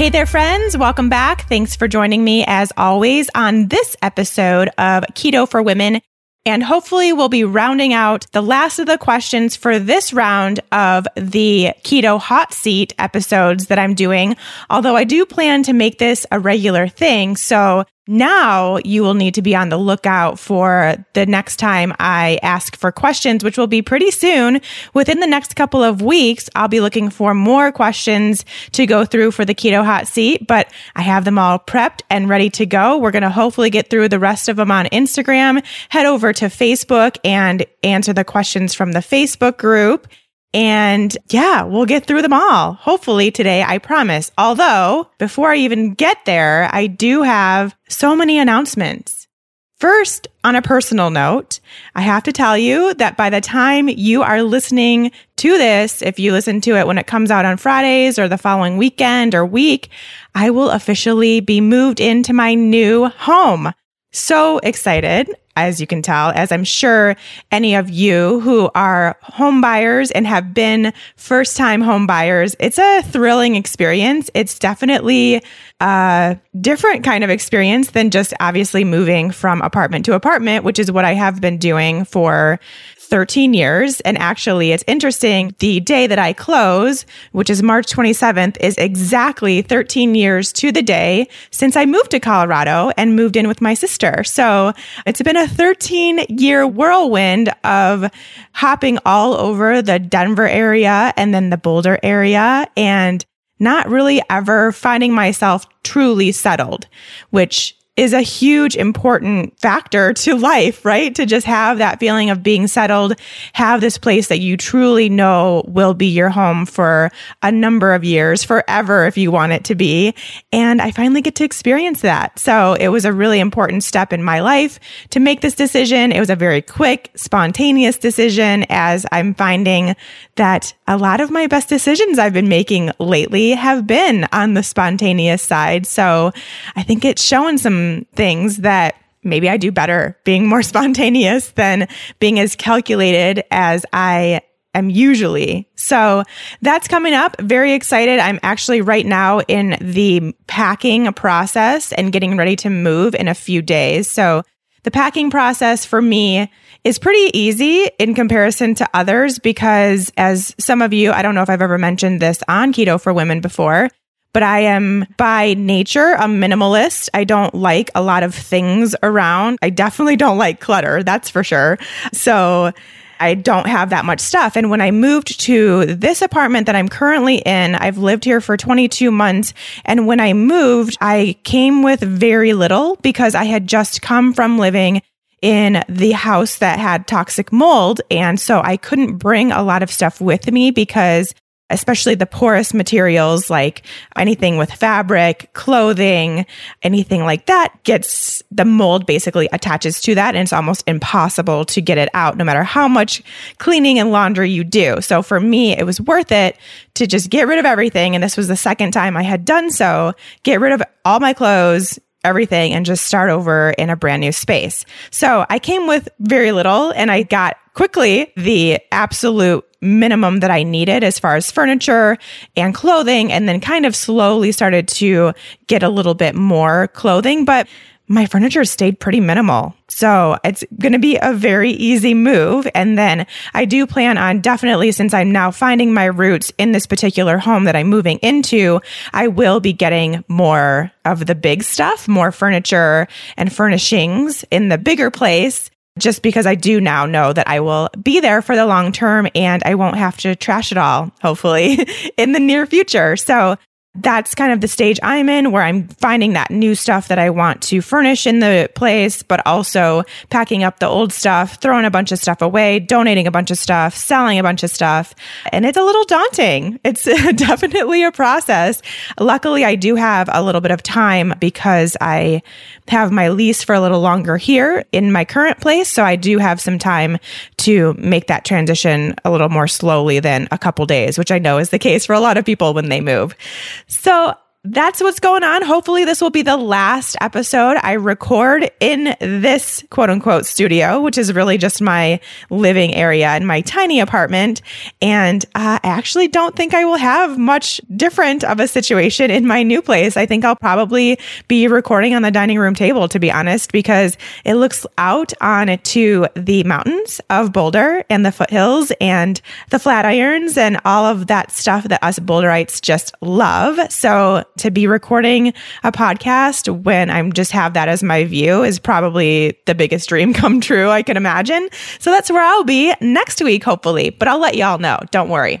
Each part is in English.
Hey there, friends. Welcome back. Thanks for joining me as always on this episode of Keto for Women. And hopefully, we'll be rounding out the last of the questions for this round of the Keto Hot Seat episodes that I'm doing. Although I do plan to make this a regular thing. So now you will need to be on the lookout for the next time I ask for questions, which will be pretty soon. Within the next couple of weeks, I'll be looking for more questions to go through for the keto hot seat, but I have them all prepped and ready to go. We're going to hopefully get through the rest of them on Instagram, head over to Facebook and answer the questions from the Facebook group. And yeah, we'll get through them all. Hopefully today, I promise. Although before I even get there, I do have so many announcements. First, on a personal note, I have to tell you that by the time you are listening to this, if you listen to it when it comes out on Fridays or the following weekend or week, I will officially be moved into my new home. So excited as you can tell, as I'm sure any of you who are home buyers and have been first time home buyers, it's a thrilling experience. It's definitely a different kind of experience than just obviously moving from apartment to apartment, which is what I have been doing for 13 years. And actually, it's interesting. The day that I close, which is March 27th, is exactly 13 years to the day since I moved to Colorado and moved in with my sister. So it's been a 13 year whirlwind of hopping all over the Denver area and then the Boulder area and not really ever finding myself truly settled, which is a huge important factor to life, right? To just have that feeling of being settled, have this place that you truly know will be your home for a number of years, forever if you want it to be. And I finally get to experience that. So it was a really important step in my life to make this decision. It was a very quick, spontaneous decision as I'm finding that a lot of my best decisions I've been making lately have been on the spontaneous side. So I think it's showing some things that maybe I do better being more spontaneous than being as calculated as I am usually. So that's coming up. Very excited. I'm actually right now in the packing process and getting ready to move in a few days. So the packing process for me is pretty easy in comparison to others because as some of you, I don't know if I've ever mentioned this on Keto for Women before, but I am by nature a minimalist. I don't like a lot of things around. I definitely don't like clutter, that's for sure. So I don't have that much stuff. And when I moved to this apartment that I'm currently in, I've lived here for 22 months. And when I moved, I came with very little because I had just come from living in the house that had toxic mold. And so I couldn't bring a lot of stuff with me because especially the porous materials like anything with fabric, clothing, anything like that gets the mold basically attaches to that and it's almost impossible to get it out no matter how much cleaning and laundry you do. So for me, it was worth it to just get rid of everything. And this was the second time I had done so, get rid of all my clothes, everything and just start over in a brand new space. So I came with very little and I got quickly the absolute minimum that I needed as far as furniture and clothing, and then kind of slowly started to get a little bit more clothing. But my furniture stayed pretty minimal. So it's going to be a very easy move. And then I do plan on definitely, since I'm now finding my roots in this particular home that I'm moving into, I will be getting more of the big stuff, more furniture and furnishings in the bigger place just because I do now know that I will be there for the long term and I won't have to trash it all, hopefully, in the near future. So that's kind of the stage I'm in where I'm finding that new stuff that I want to furnish in the place, but also packing up the old stuff, throwing a bunch of stuff away, donating a bunch of stuff, selling a bunch of stuff. And it's a little daunting. It's definitely a process. Luckily, I do have a little bit of time because I have my lease for a little longer here in my current place. So I do have some time to make that transition a little more slowly than a couple days, which I know is the case for a lot of people when they move. So that's what's going on. Hopefully, this will be the last episode I record in this quote unquote studio, which is really just my living area in my tiny apartment. And uh, I actually don't think I will have much different of a situation in my new place. I think I'll probably be recording on the dining room table, to be honest, because it looks out on to the mountains of Boulder and the foothills and the Flatirons and all of that stuff that us Boulderites just love. So, to be recording a podcast when I'm just have that as my view is probably the biggest dream come true I can imagine. So that's where I'll be next week, hopefully, but I'll let y'all know. Don't worry.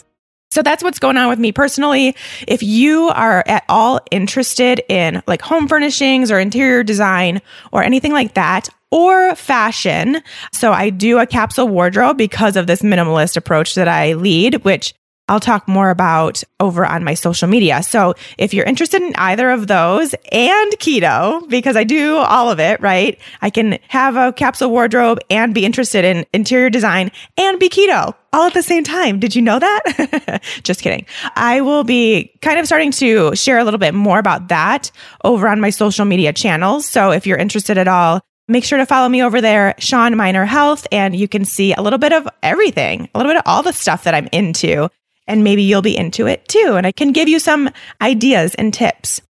So that's what's going on with me personally. If you are at all interested in like home furnishings or interior design or anything like that, or fashion. So I do a capsule wardrobe because of this minimalist approach that I lead, which I'll talk more about over on my social media. So if you're interested in either of those and keto, because I do all of it, right? I can have a capsule wardrobe and be interested in interior design and be keto all at the same time. Did you know that? Just kidding. I will be kind of starting to share a little bit more about that over on my social media channels. So if you're interested at all, make sure to follow me over there, Shawn Mynar Health, and you can see a little bit of everything, a little bit of all the stuff that I'm into and maybe you'll be into it too. And I can give you some ideas and tips.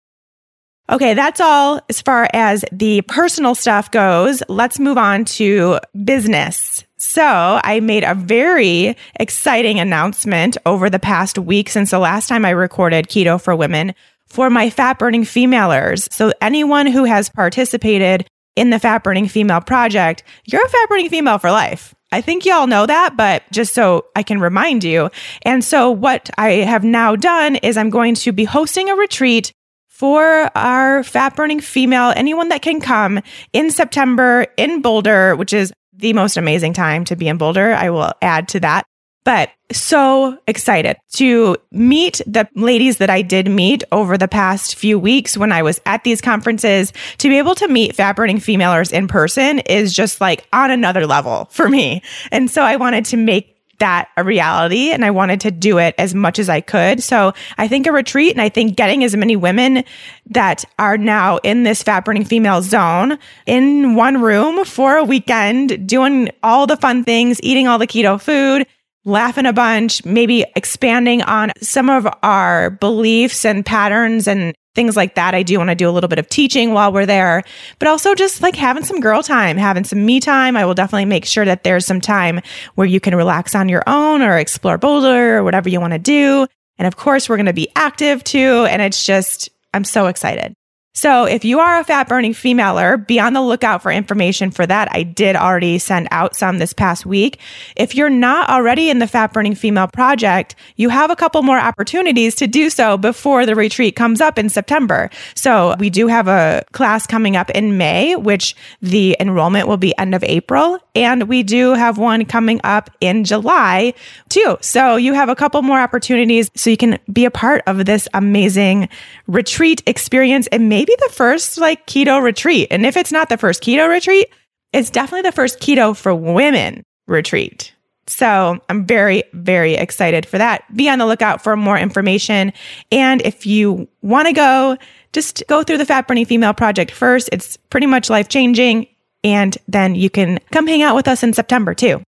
Okay, that's all as far as the personal stuff goes. Let's move on to business. So I made a very exciting announcement over the past week since the last time I recorded Keto for Women for my fat burning femalers. So anyone who has participated in the fat burning female project, you're a fat burning female for life. I think y'all know that, but just so I can remind you. And so what I have now done is I'm going to be hosting a retreat for our fat burning female, anyone that can come in September in Boulder, which is the most amazing time to be in Boulder. I will add to that. But so excited to meet the ladies that I did meet over the past few weeks when I was at these conferences. To be able to meet fat burning femalers in person is just like on another level for me. And so I wanted to make that a reality and I wanted to do it as much as I could. So I think a retreat and I think getting as many women that are now in this fat burning female zone in one room for a weekend, doing all the fun things, eating all the keto food, laughing a bunch, maybe expanding on some of our beliefs and patterns and things like that. I do want to do a little bit of teaching while we're there, but also just like having some girl time, having some me time. I will definitely make sure that there's some time where you can relax on your own or explore Boulder or whatever you want to do. And of course, we're going to be active too. And it's just, I'm so excited. So if you are a fat burning femaler, be on the lookout for information for that. I did already send out some this past week. If you're not already in the fat burning female project, you have a couple more opportunities to do so before the retreat comes up in September. So we do have a class coming up in May, which the enrollment will be end of April. And we do have one coming up in July too. So you have a couple more opportunities so you can be a part of this amazing retreat experience and maybe the first like keto retreat. And if it's not the first keto retreat, it's definitely the first keto for women retreat. So I'm very, very excited for that. Be on the lookout for more information. And if you want to go, just go through the Fat Burning Female Project first. It's pretty much life changing. And then you can come hang out with us in September too.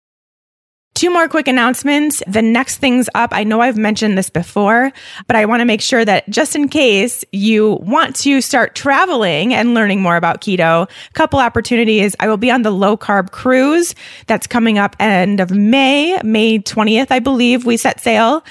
Two more quick announcements. The next things up, I know I've mentioned this before, but I want to make sure that just in case you want to start traveling and learning more about keto, a couple opportunities. I will be on the low carb cruise that's coming up end of May, May 20th, I believe we set sail.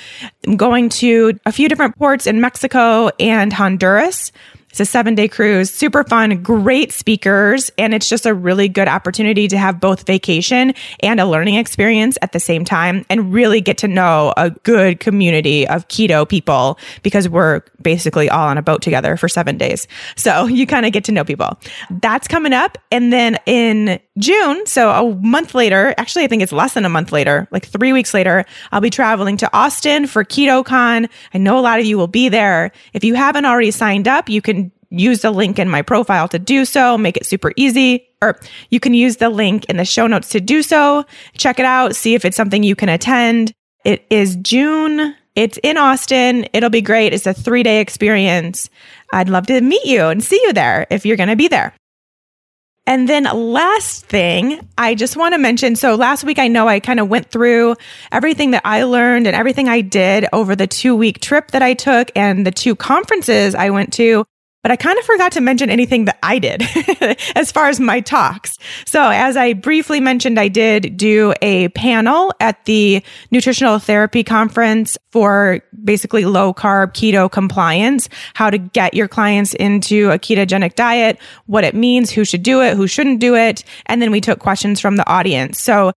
I'm going to a few different ports in Mexico and Honduras. It's a seven day cruise, super fun, great speakers, and it's just a really good opportunity to have both vacation and a learning experience at the same time and really get to know a good community of keto people because we're basically all on a boat together for seven days. So you kind of get to know people. That's coming up. And then in June, so a month later, actually, I think it's less than a month later, like three weeks later, I'll be traveling to Austin for KetoCon. I know a lot of you will be there. If you haven't already signed up, you can use the link in my profile to do so, make it super easy. Or you can use the link in the show notes to do so. Check it out, see if it's something you can attend. It is June. It's in Austin. It'll be great. It's a three day experience. I'd love to meet you and see you there if you're going to be there. And then last thing, I just want to mention. So last week, I know I kind of went through everything that I learned and everything I did over the two week trip that I took and the two conferences I went to but I kind of forgot to mention anything that I did as far as my talks. So, as I briefly mentioned, I did do a panel at the nutritional therapy conference for basically low carb keto compliance, how to get your clients into a ketogenic diet, what it means, who should do it, who shouldn't do it. And then we took questions from the audience. So,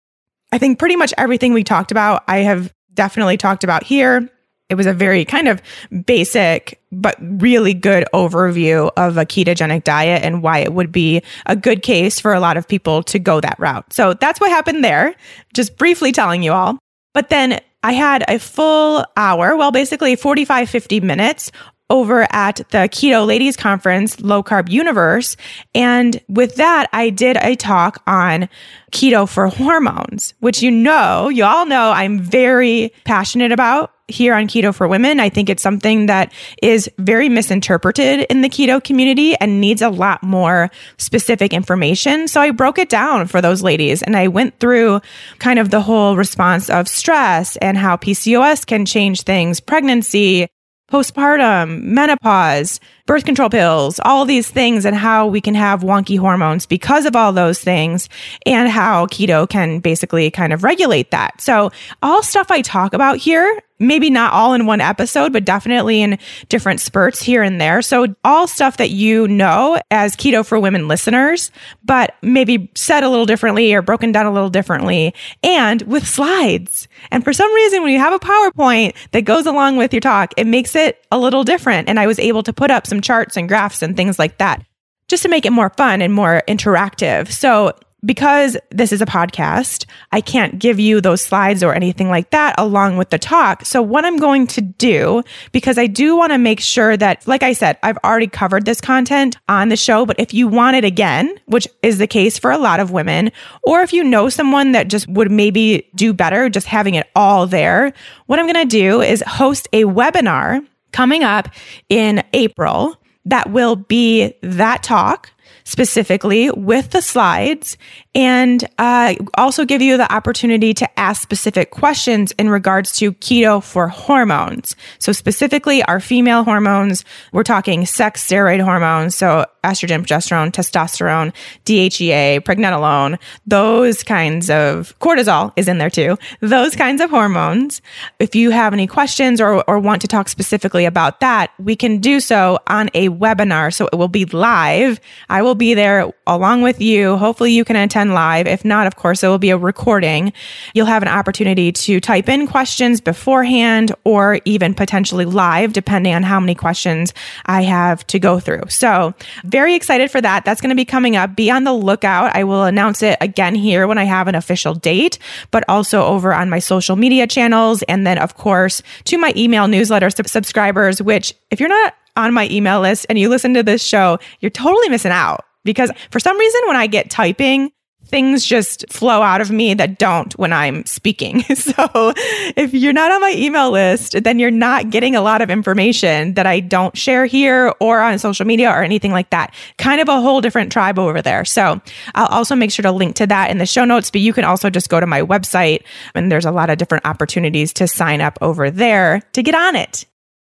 I think pretty much everything we talked about, I have definitely talked about here it was a very kind of basic but really good overview of a ketogenic diet and why it would be a good case for a lot of people to go that route. So that's what happened there. Just briefly telling you all. But then I had a full hour, well, basically 45, 50 minutes over at the Keto Ladies Conference, Low Carb Universe. And with that, I did a talk on keto for hormones, which you know, you all know I'm very passionate about here on Keto for Women. I think it's something that is very misinterpreted in the keto community and needs a lot more specific information. So I broke it down for those ladies and I went through kind of the whole response of stress and how PCOS can change things, pregnancy, postpartum, menopause, birth control pills, all these things, and how we can have wonky hormones because of all those things, and how keto can basically kind of regulate that. So, all stuff I talk about here maybe not all in one episode, but definitely in different spurts here and there. So, all stuff that you know as Keto for Women listeners, but maybe said a little differently or broken down a little differently and with slides. And for some reason, when you have a PowerPoint that goes along with your talk, it makes it a little different. And I was able to put up some charts and graphs and things like that just to make it more fun and more interactive. So, because this is a podcast, I can't give you those slides or anything like that along with the talk. So what I'm going to do, because I do want to make sure that, like I said, I've already covered this content on the show, but if you want it again, which is the case for a lot of women, or if you know someone that just would maybe do better just having it all there, what I'm going to do is host a webinar coming up in April that will be that talk specifically with the slides and uh, also give you the opportunity to ask specific questions in regards to keto for hormones. So specifically our female hormones, we're talking sex steroid hormones. So estrogen, progesterone, testosterone, DHEA, pregnenolone, those kinds of cortisol is in there too. Those kinds of hormones. If you have any questions or, or want to talk specifically about that, we can do so on a webinar. So it will be live. I will be there along with you. Hopefully you can attend live. If not, of course, it will be a recording. You'll have an opportunity to type in questions beforehand or even potentially live, depending on how many questions I have to go through. So very excited for that. That's going to be coming up. Be on the lookout. I will announce it again here when I have an official date, but also over on my social media channels. And then, of course, to my email newsletter subscribers, which if you're not on my email list and you listen to this show, you're totally missing out because for some reason, when I get typing things just flow out of me that don't when I'm speaking. So if you're not on my email list, then you're not getting a lot of information that I don't share here or on social media or anything like that. Kind of a whole different tribe over there. So I'll also make sure to link to that in the show notes, but you can also just go to my website and there's a lot of different opportunities to sign up over there to get on it.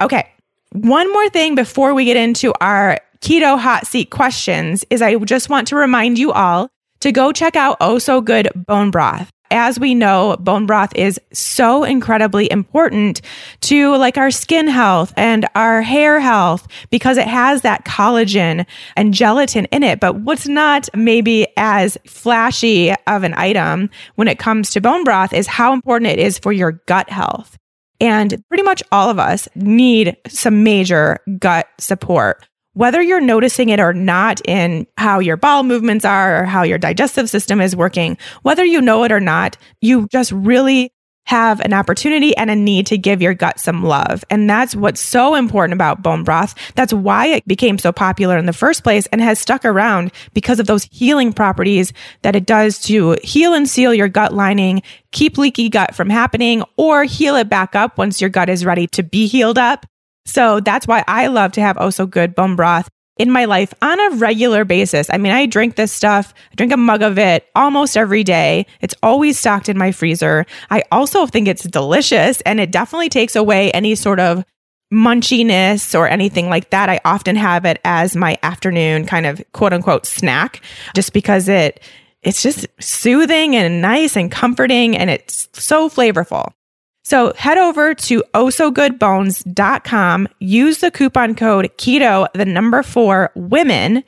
Okay. One more thing before we get into our keto hot seat questions is I just want to remind you all to go check out Oh So Good Bone Broth. As we know, bone broth is so incredibly important to like our skin health and our hair health because it has that collagen and gelatin in it. But what's not maybe as flashy of an item when it comes to bone broth is how important it is for your gut health. And pretty much all of us need some major gut support. Whether you're noticing it or not in how your bowel movements are or how your digestive system is working, whether you know it or not, you just really have an opportunity and a need to give your gut some love. And that's what's so important about bone broth. That's why it became so popular in the first place and has stuck around because of those healing properties that it does to heal and seal your gut lining, keep leaky gut from happening, or heal it back up once your gut is ready to be healed up. So that's why I love to have Oh So Good bone broth in my life on a regular basis. I mean, I drink this stuff, I drink a mug of it almost every day. It's always stocked in my freezer. I also think it's delicious and it definitely takes away any sort of munchiness or anything like that. I often have it as my afternoon kind of quote unquote snack just because it it's just soothing and nice and comforting and it's so flavorful. So head over to ossogoodbones.com, use the coupon code keto, the number four women,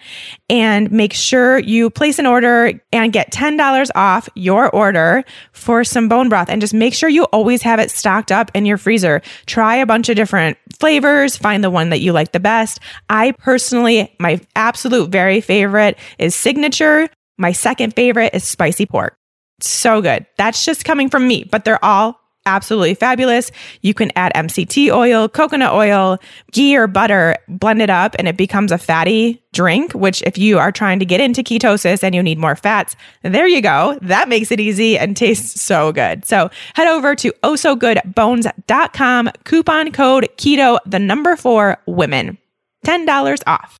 and make sure you place an order and get $10 off your order for some bone broth. And just make sure you always have it stocked up in your freezer. Try a bunch of different flavors, find the one that you like the best. I personally, my absolute very favorite is signature. My second favorite is spicy pork. So good. That's just coming from me, but they're all absolutely fabulous. You can add MCT oil, coconut oil, ghee or butter, blend it up, and it becomes a fatty drink, which if you are trying to get into ketosis and you need more fats, there you go. That makes it easy and tastes so good. So head over to ossogoodbones.com, coupon code keto, the number four women, $10 off.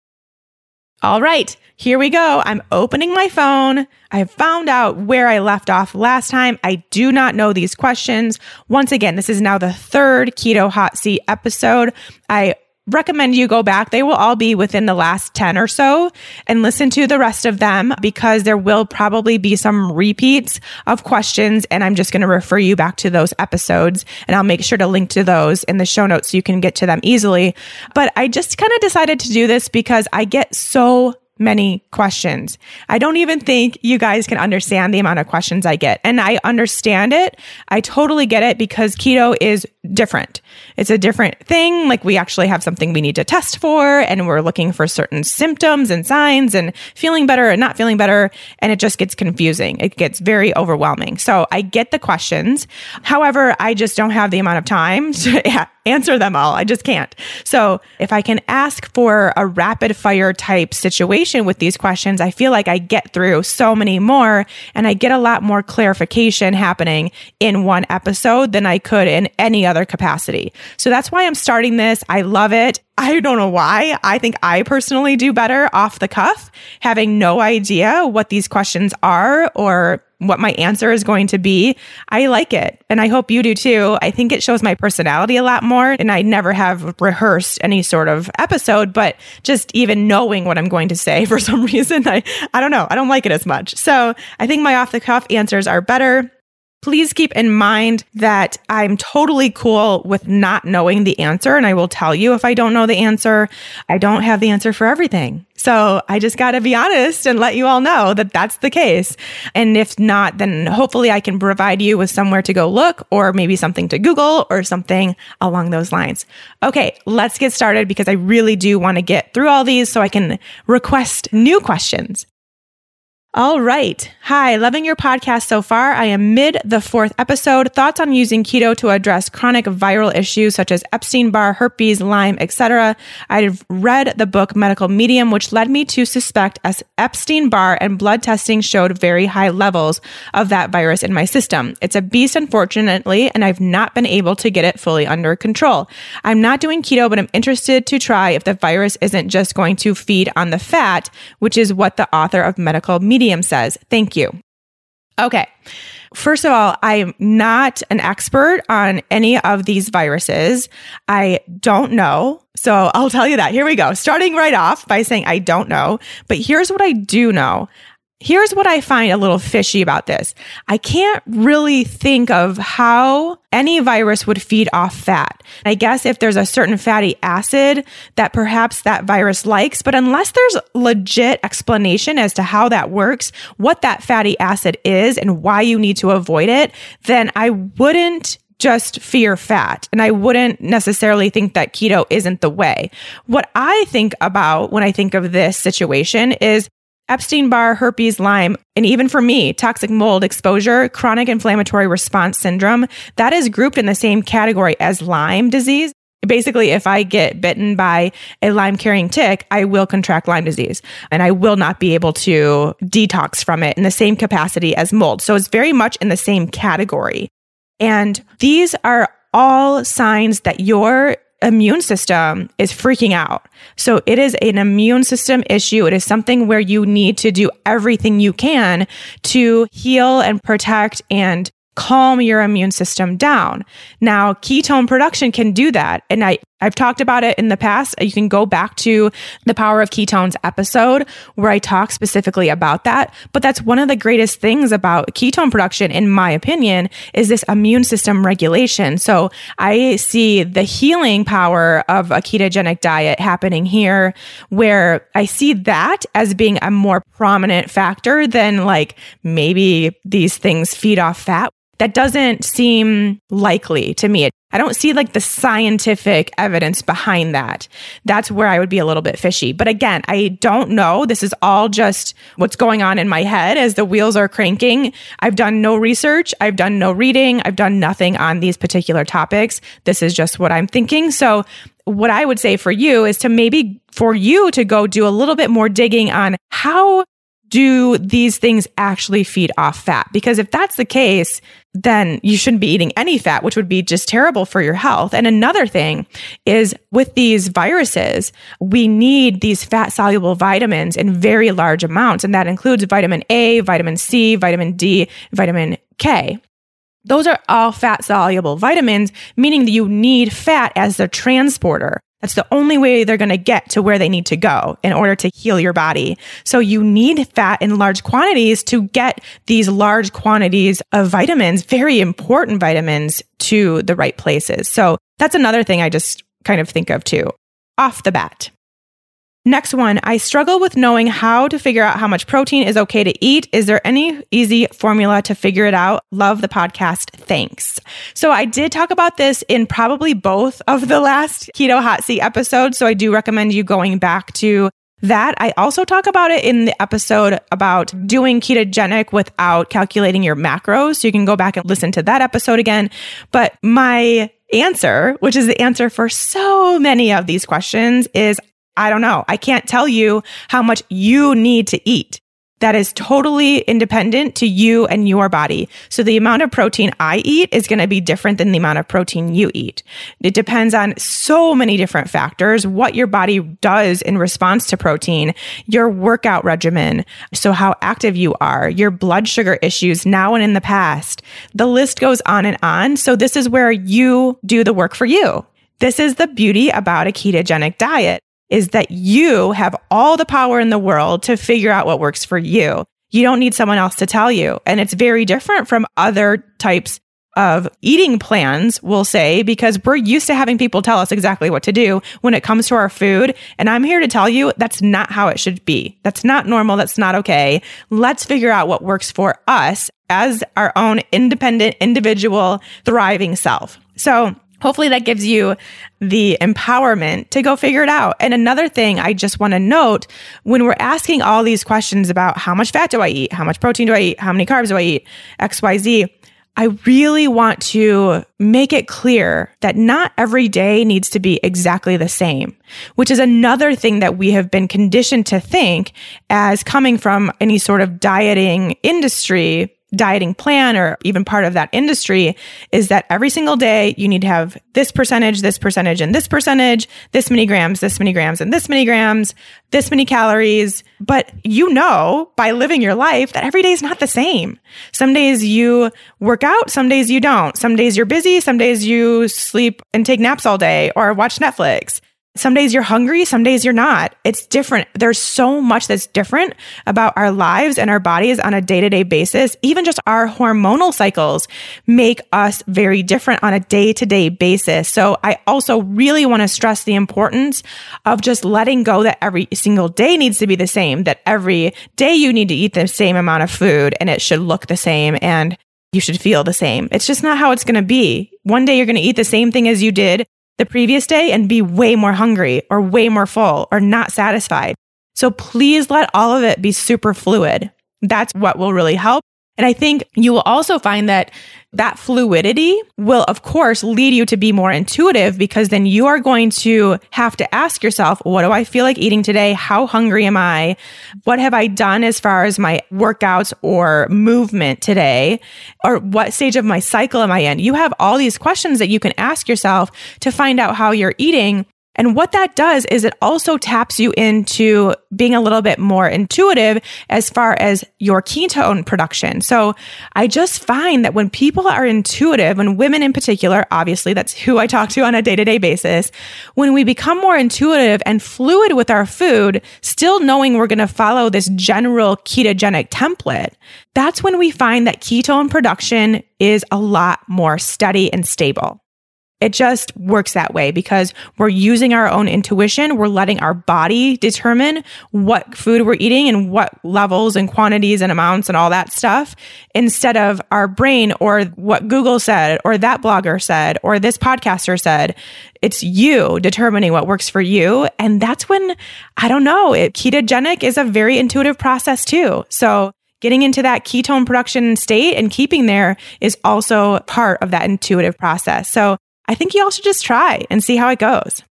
All right, here we go. I'm opening my phone. I found out where I left off last time. I do not know these questions. Once again, this is now the third Keto Hot Seat episode. I recommend you go back. They will all be within the last 10 or so and listen to the rest of them because there will probably be some repeats of questions. And I'm just going to refer you back to those episodes and I'll make sure to link to those in the show notes so you can get to them easily. But I just kind of decided to do this because I get so many questions. I don't even think you guys can understand the amount of questions I get. And I understand it. I totally get it because keto is different. It's a different thing. Like we actually have something we need to test for and we're looking for certain symptoms and signs and feeling better and not feeling better. And it just gets confusing. It gets very overwhelming. So I get the questions. However, I just don't have the amount of time to answer them all. I just can't. So if I can ask for a rapid fire type situation with these questions, I feel like I get through so many more and I get a lot more clarification happening in one episode than I could in any other capacity. So that's why I'm starting this. I love it. I don't know why. I think I personally do better off the cuff, having no idea what these questions are or what my answer is going to be. I like it. And I hope you do too. I think it shows my personality a lot more. And I never have rehearsed any sort of episode, but just even knowing what I'm going to say for some reason, I, I don't know. I don't like it as much. So I think my off the cuff answers are better. Please keep in mind that I'm totally cool with not knowing the answer. And I will tell you if I don't know the answer. I don't have the answer for everything. So I just got to be honest and let you all know that that's the case. And if not, then hopefully I can provide you with somewhere to go look or maybe something to Google or something along those lines. Okay, let's get started because I really do want to get through all these so I can request new questions. All right. Hi, loving your podcast so far. I am mid the fourth episode. Thoughts on using keto to address chronic viral issues such as Epstein-Barr, herpes, Lyme, etc. I've read the book Medical Medium, which led me to suspect as Epstein-Barr and blood testing showed very high levels of that virus in my system. It's a beast, unfortunately, and I've not been able to get it fully under control. I'm not doing keto, but I'm interested to try if the virus isn't just going to feed on the fat, which is what the author of Medical Medium Medium says, thank you. Okay. First of all, I'm not an expert on any of these viruses. I don't know. So I'll tell you that. Here we go. Starting right off by saying I don't know. But here's what I do know Here's what I find a little fishy about this. I can't really think of how any virus would feed off fat. I guess if there's a certain fatty acid that perhaps that virus likes, but unless there's legit explanation as to how that works, what that fatty acid is and why you need to avoid it, then I wouldn't just fear fat. And I wouldn't necessarily think that keto isn't the way. What I think about when I think of this situation is Epstein Barr, herpes, Lyme, and even for me, toxic mold exposure, chronic inflammatory response syndrome, that is grouped in the same category as Lyme disease. Basically, if I get bitten by a Lyme carrying tick, I will contract Lyme disease and I will not be able to detox from it in the same capacity as mold. So it's very much in the same category. And these are all signs that your immune system is freaking out. So it is an immune system issue. It is something where you need to do everything you can to heal and protect and calm your immune system down. Now, ketone production can do that. And I, I've talked about it in the past. You can go back to the power of ketones episode where I talk specifically about that. But that's one of the greatest things about ketone production, in my opinion, is this immune system regulation. So I see the healing power of a ketogenic diet happening here where I see that as being a more prominent factor than like maybe these things feed off fat that doesn't seem likely to me. I don't see like the scientific evidence behind that. That's where I would be a little bit fishy. But again, I don't know. This is all just what's going on in my head as the wheels are cranking. I've done no research. I've done no reading. I've done nothing on these particular topics. This is just what I'm thinking. So what I would say for you is to maybe for you to go do a little bit more digging on how do these things actually feed off fat? Because if that's the case, then you shouldn't be eating any fat, which would be just terrible for your health. And another thing is with these viruses, we need these fat soluble vitamins in very large amounts. And that includes vitamin A, vitamin C, vitamin D, vitamin K. Those are all fat soluble vitamins, meaning that you need fat as the transporter. That's the only way they're going to get to where they need to go in order to heal your body. So you need fat in large quantities to get these large quantities of vitamins, very important vitamins to the right places. So that's another thing I just kind of think of too off the bat. Next one, I struggle with knowing how to figure out how much protein is okay to eat. Is there any easy formula to figure it out? Love the podcast. Thanks. So I did talk about this in probably both of the last keto hot seat episodes. So I do recommend you going back to that. I also talk about it in the episode about doing ketogenic without calculating your macros. So you can go back and listen to that episode again. But my answer, which is the answer for so many of these questions, is I don't know. I can't tell you how much you need to eat. That is totally independent to you and your body. So the amount of protein I eat is going to be different than the amount of protein you eat. It depends on so many different factors, what your body does in response to protein, your workout regimen, so how active you are, your blood sugar issues now and in the past. The list goes on and on. So this is where you do the work for you. This is the beauty about a ketogenic diet is that you have all the power in the world to figure out what works for you. You don't need someone else to tell you. And it's very different from other types of eating plans, we'll say, because we're used to having people tell us exactly what to do when it comes to our food. And I'm here to tell you that's not how it should be. That's not normal. That's not okay. Let's figure out what works for us as our own independent, individual, thriving self. So hopefully that gives you the empowerment to go figure it out. And another thing I just want to note when we're asking all these questions about how much fat do I eat? How much protein do I eat? How many carbs do I eat? XYZ. I really want to make it clear that not every day needs to be exactly the same, which is another thing that we have been conditioned to think as coming from any sort of dieting industry dieting plan or even part of that industry is that every single day you need to have this percentage, this percentage, and this percentage, this many grams, this many grams, and this many grams, this many calories. But you know by living your life that every day is not the same. Some days you work out, some days you don't. Some days you're busy, some days you sleep and take naps all day or watch Netflix. Some days you're hungry, some days you're not. It's different. There's so much that's different about our lives and our bodies on a day to day basis. Even just our hormonal cycles make us very different on a day to day basis. So I also really want to stress the importance of just letting go that every single day needs to be the same, that every day you need to eat the same amount of food and it should look the same and you should feel the same. It's just not how it's going to be. One day you're going to eat the same thing as you did the previous day and be way more hungry or way more full or not satisfied. So please let all of it be super fluid. That's what will really help. And I think you will also find that that fluidity will, of course, lead you to be more intuitive because then you are going to have to ask yourself, what do I feel like eating today? How hungry am I? What have I done as far as my workouts or movement today? Or what stage of my cycle am I in? You have all these questions that you can ask yourself to find out how you're eating. And what that does is it also taps you into being a little bit more intuitive as far as your ketone production. So I just find that when people are intuitive, when women in particular, obviously that's who I talk to on a day to day basis, when we become more intuitive and fluid with our food, still knowing we're going to follow this general ketogenic template, that's when we find that ketone production is a lot more steady and stable. It just works that way because we're using our own intuition. We're letting our body determine what food we're eating and what levels and quantities and amounts and all that stuff instead of our brain or what Google said or that blogger said or this podcaster said. It's you determining what works for you. And that's when, I don't know, it, ketogenic is a very intuitive process too. So getting into that ketone production state and keeping there is also part of that intuitive process. So I think you all should just try and see how it goes.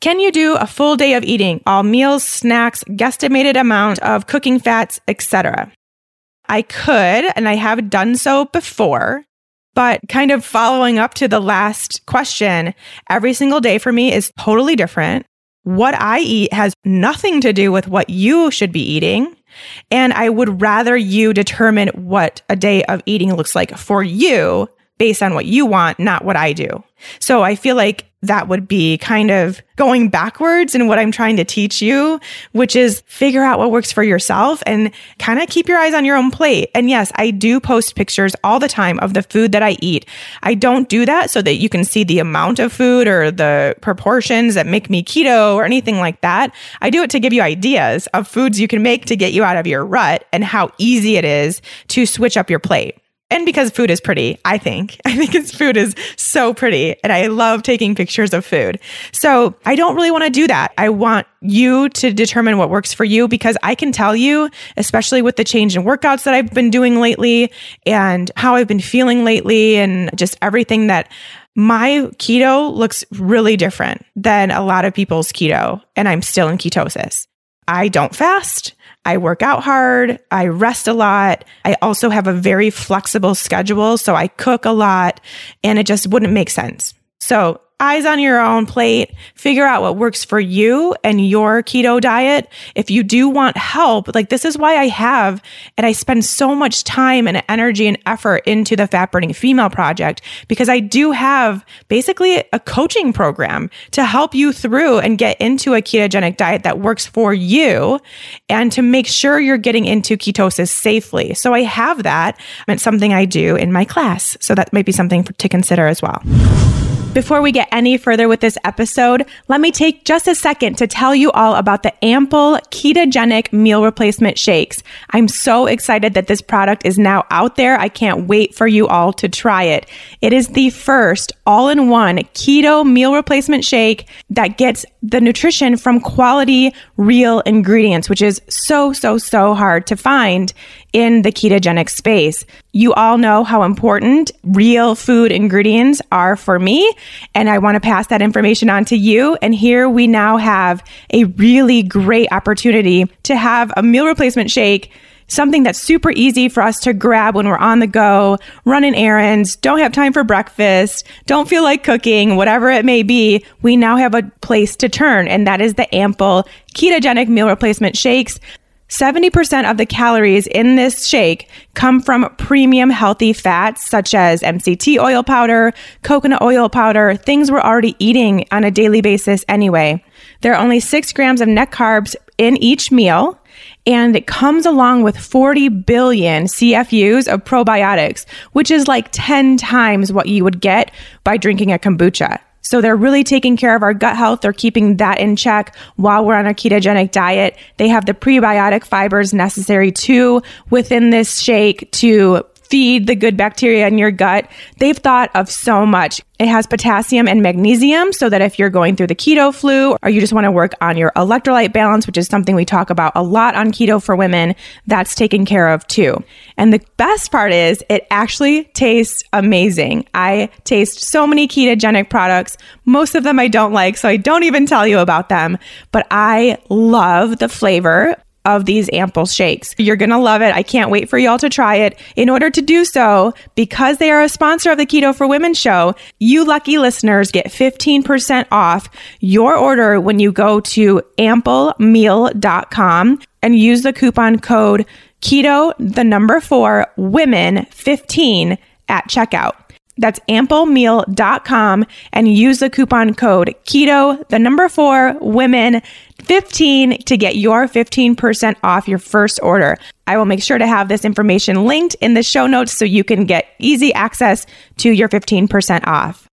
Can you do a full day of eating, all meals, snacks, guesstimated amount of cooking fats, etc.? I could, and I have done so before, but kind of following up to the last question, every single day for me is totally different. What I eat has nothing to do with what you should be eating. And I would rather you determine what a day of eating looks like for you based on what you want, not what I do. So I feel like that would be kind of going backwards in what I'm trying to teach you, which is figure out what works for yourself and kind of keep your eyes on your own plate. And yes, I do post pictures all the time of the food that I eat. I don't do that so that you can see the amount of food or the proportions that make me keto or anything like that. I do it to give you ideas of foods you can make to get you out of your rut and how easy it is to switch up your plate and because food is pretty, I think. I think its food is so pretty and I love taking pictures of food. So I don't really want to do that. I want you to determine what works for you because I can tell you, especially with the change in workouts that I've been doing lately and how I've been feeling lately and just everything that my keto looks really different than a lot of people's keto and I'm still in ketosis. I don't fast. I work out hard. I rest a lot. I also have a very flexible schedule. So I cook a lot and it just wouldn't make sense. So eyes on your own plate, figure out what works for you and your keto diet. If you do want help, like this is why I have and I spend so much time and energy and effort into the Fat Burning Female Project because I do have basically a coaching program to help you through and get into a ketogenic diet that works for you and to make sure you're getting into ketosis safely. So I have that. It's something I do in my class. So that might be something to consider as well. Before we get any further with this episode, let me take just a second to tell you all about the Ample Ketogenic Meal Replacement Shakes. I'm so excited that this product is now out there. I can't wait for you all to try it. It is the first all in one keto meal replacement shake that gets the nutrition from quality, real ingredients, which is so, so, so hard to find in the ketogenic space. You all know how important real food ingredients are for me, and I want to pass that information on to you. And here we now have a really great opportunity to have a meal replacement shake something that's super easy for us to grab when we're on the go, running errands, don't have time for breakfast, don't feel like cooking, whatever it may be, we now have a place to turn. And that is the ample ketogenic meal replacement shakes. 70% of the calories in this shake come from premium healthy fats such as MCT oil powder, coconut oil powder, things we're already eating on a daily basis anyway. There are only six grams of net carbs in each meal, and it comes along with 40 billion CFUs of probiotics, which is like 10 times what you would get by drinking a kombucha. So they're really taking care of our gut health. They're keeping that in check while we're on a ketogenic diet. They have the prebiotic fibers necessary too within this shake to feed the good bacteria in your gut. They've thought of so much. It has potassium and magnesium so that if you're going through the keto flu or you just want to work on your electrolyte balance, which is something we talk about a lot on keto for women, that's taken care of too. And the best part is it actually tastes amazing. I taste so many ketogenic products. Most of them I don't like, so I don't even tell you about them, but I love the flavor of these ample shakes. You're going to love it. I can't wait for y'all to try it. In order to do so, because they are a sponsor of the Keto for Women show, you lucky listeners get 15% off your order when you go to amplemeal.com and use the coupon code keto, the number four women 15 at checkout. That's amplemeal.com and use the coupon code keto, the number four women 15 to get your 15% off your first order. I will make sure to have this information linked in the show notes so you can get easy access to your 15% off.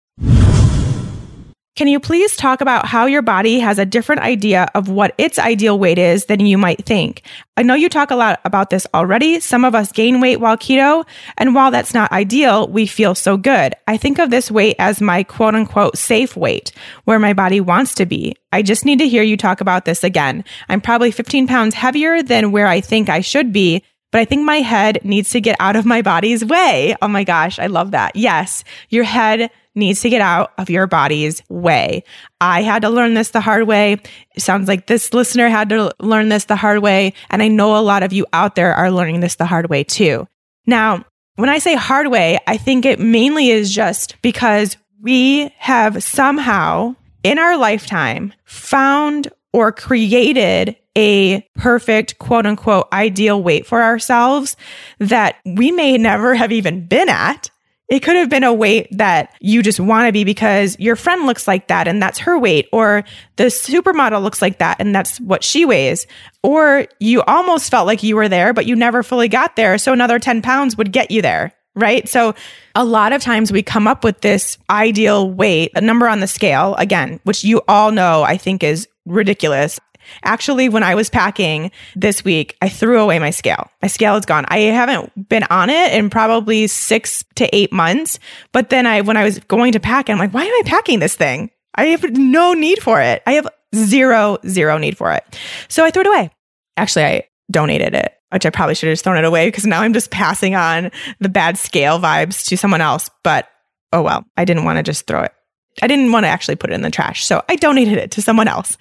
Can you please talk about how your body has a different idea of what its ideal weight is than you might think? I know you talk a lot about this already. Some of us gain weight while keto, and while that's not ideal, we feel so good. I think of this weight as my quote unquote safe weight, where my body wants to be. I just need to hear you talk about this again. I'm probably 15 pounds heavier than where I think I should be, but I think my head needs to get out of my body's way. Oh my gosh, I love that. Yes, your head needs to get out of your body's way. I had to learn this the hard way. It sounds like this listener had to learn this the hard way. And I know a lot of you out there are learning this the hard way too. Now, when I say hard way, I think it mainly is just because we have somehow in our lifetime found or created a perfect quote unquote ideal weight for ourselves that we may never have even been at it could have been a weight that you just want to be because your friend looks like that and that's her weight, or the supermodel looks like that and that's what she weighs. Or you almost felt like you were there, but you never fully got there. So another 10 pounds would get you there. Right. So a lot of times we come up with this ideal weight, a number on the scale, again, which you all know I think is ridiculous. Actually, when I was packing this week, I threw away my scale. My scale is gone. I haven't been on it in probably six to eight months. But then I, when I was going to pack, I'm like, why am I packing this thing? I have no need for it. I have zero, zero need for it. So I threw it away. Actually, I donated it, which I probably should have just thrown it away because now I'm just passing on the bad scale vibes to someone else. But oh well, I didn't want to just throw it. I didn't want to actually put it in the trash. So I donated it to someone else.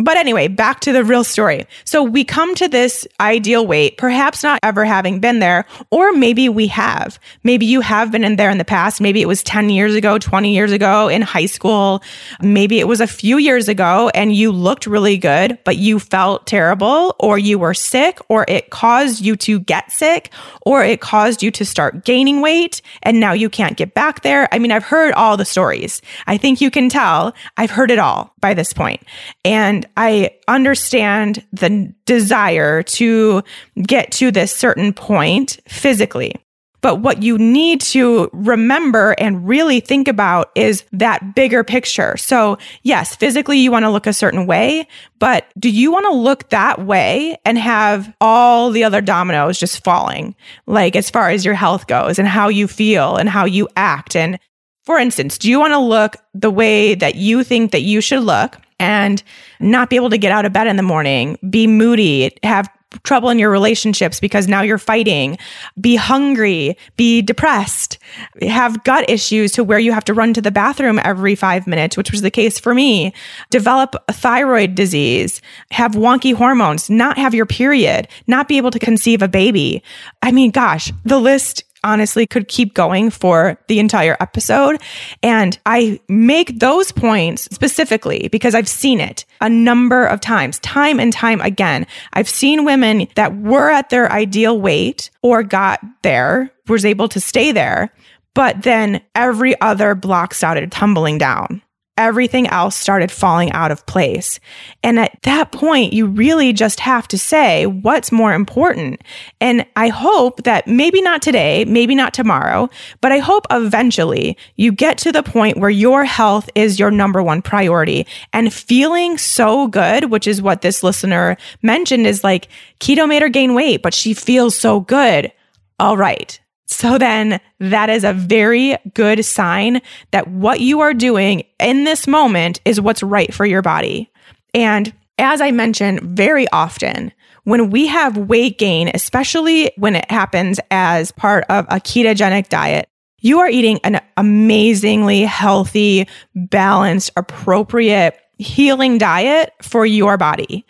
But anyway, back to the real story. So we come to this ideal weight, perhaps not ever having been there, or maybe we have. Maybe you have been in there in the past. Maybe it was 10 years ago, 20 years ago in high school. Maybe it was a few years ago and you looked really good, but you felt terrible or you were sick or it caused you to get sick or it caused you to start gaining weight and now you can't get back there. I mean, I've heard all the stories. I think you can tell I've heard it all by this point. And I understand the desire to get to this certain point physically. But what you need to remember and really think about is that bigger picture. So, yes, physically you want to look a certain way, but do you want to look that way and have all the other dominoes just falling? Like as far as your health goes and how you feel and how you act. And for instance, do you want to look the way that you think that you should look? And not be able to get out of bed in the morning, be moody, have trouble in your relationships because now you're fighting, be hungry, be depressed, have gut issues to where you have to run to the bathroom every five minutes, which was the case for me, develop thyroid disease, have wonky hormones, not have your period, not be able to conceive a baby. I mean, gosh, the list honestly could keep going for the entire episode. And I make those points specifically because I've seen it a number of times, time and time again. I've seen women that were at their ideal weight or got there, was able to stay there, but then every other block started tumbling down everything else started falling out of place. And at that point, you really just have to say what's more important. And I hope that maybe not today, maybe not tomorrow, but I hope eventually you get to the point where your health is your number one priority and feeling so good, which is what this listener mentioned is like keto made her gain weight, but she feels so good. All right. So then that is a very good sign that what you are doing in this moment is what's right for your body. And as I mentioned very often, when we have weight gain, especially when it happens as part of a ketogenic diet, you are eating an amazingly healthy, balanced, appropriate healing diet for your body.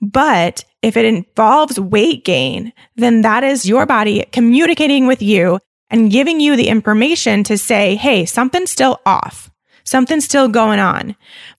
But if it involves weight gain, then that is your body communicating with you and giving you the information to say, Hey, something's still off. Something's still going on.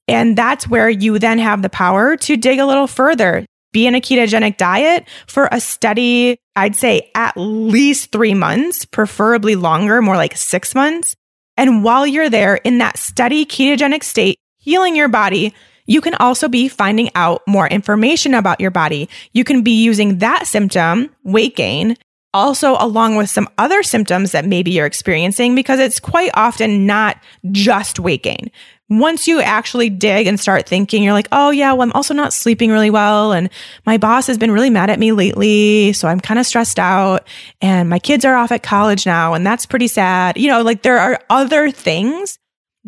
And that's where you then have the power to dig a little further, be in a ketogenic diet for a steady, I'd say at least three months, preferably longer, more like six months. And while you're there in that steady ketogenic state, healing your body, you can also be finding out more information about your body. You can be using that symptom, weight gain, also along with some other symptoms that maybe you're experiencing because it's quite often not just weight gain. Once you actually dig and start thinking, you're like, oh yeah, well, I'm also not sleeping really well. And my boss has been really mad at me lately. So I'm kind of stressed out and my kids are off at college now. And that's pretty sad. You know, like there are other things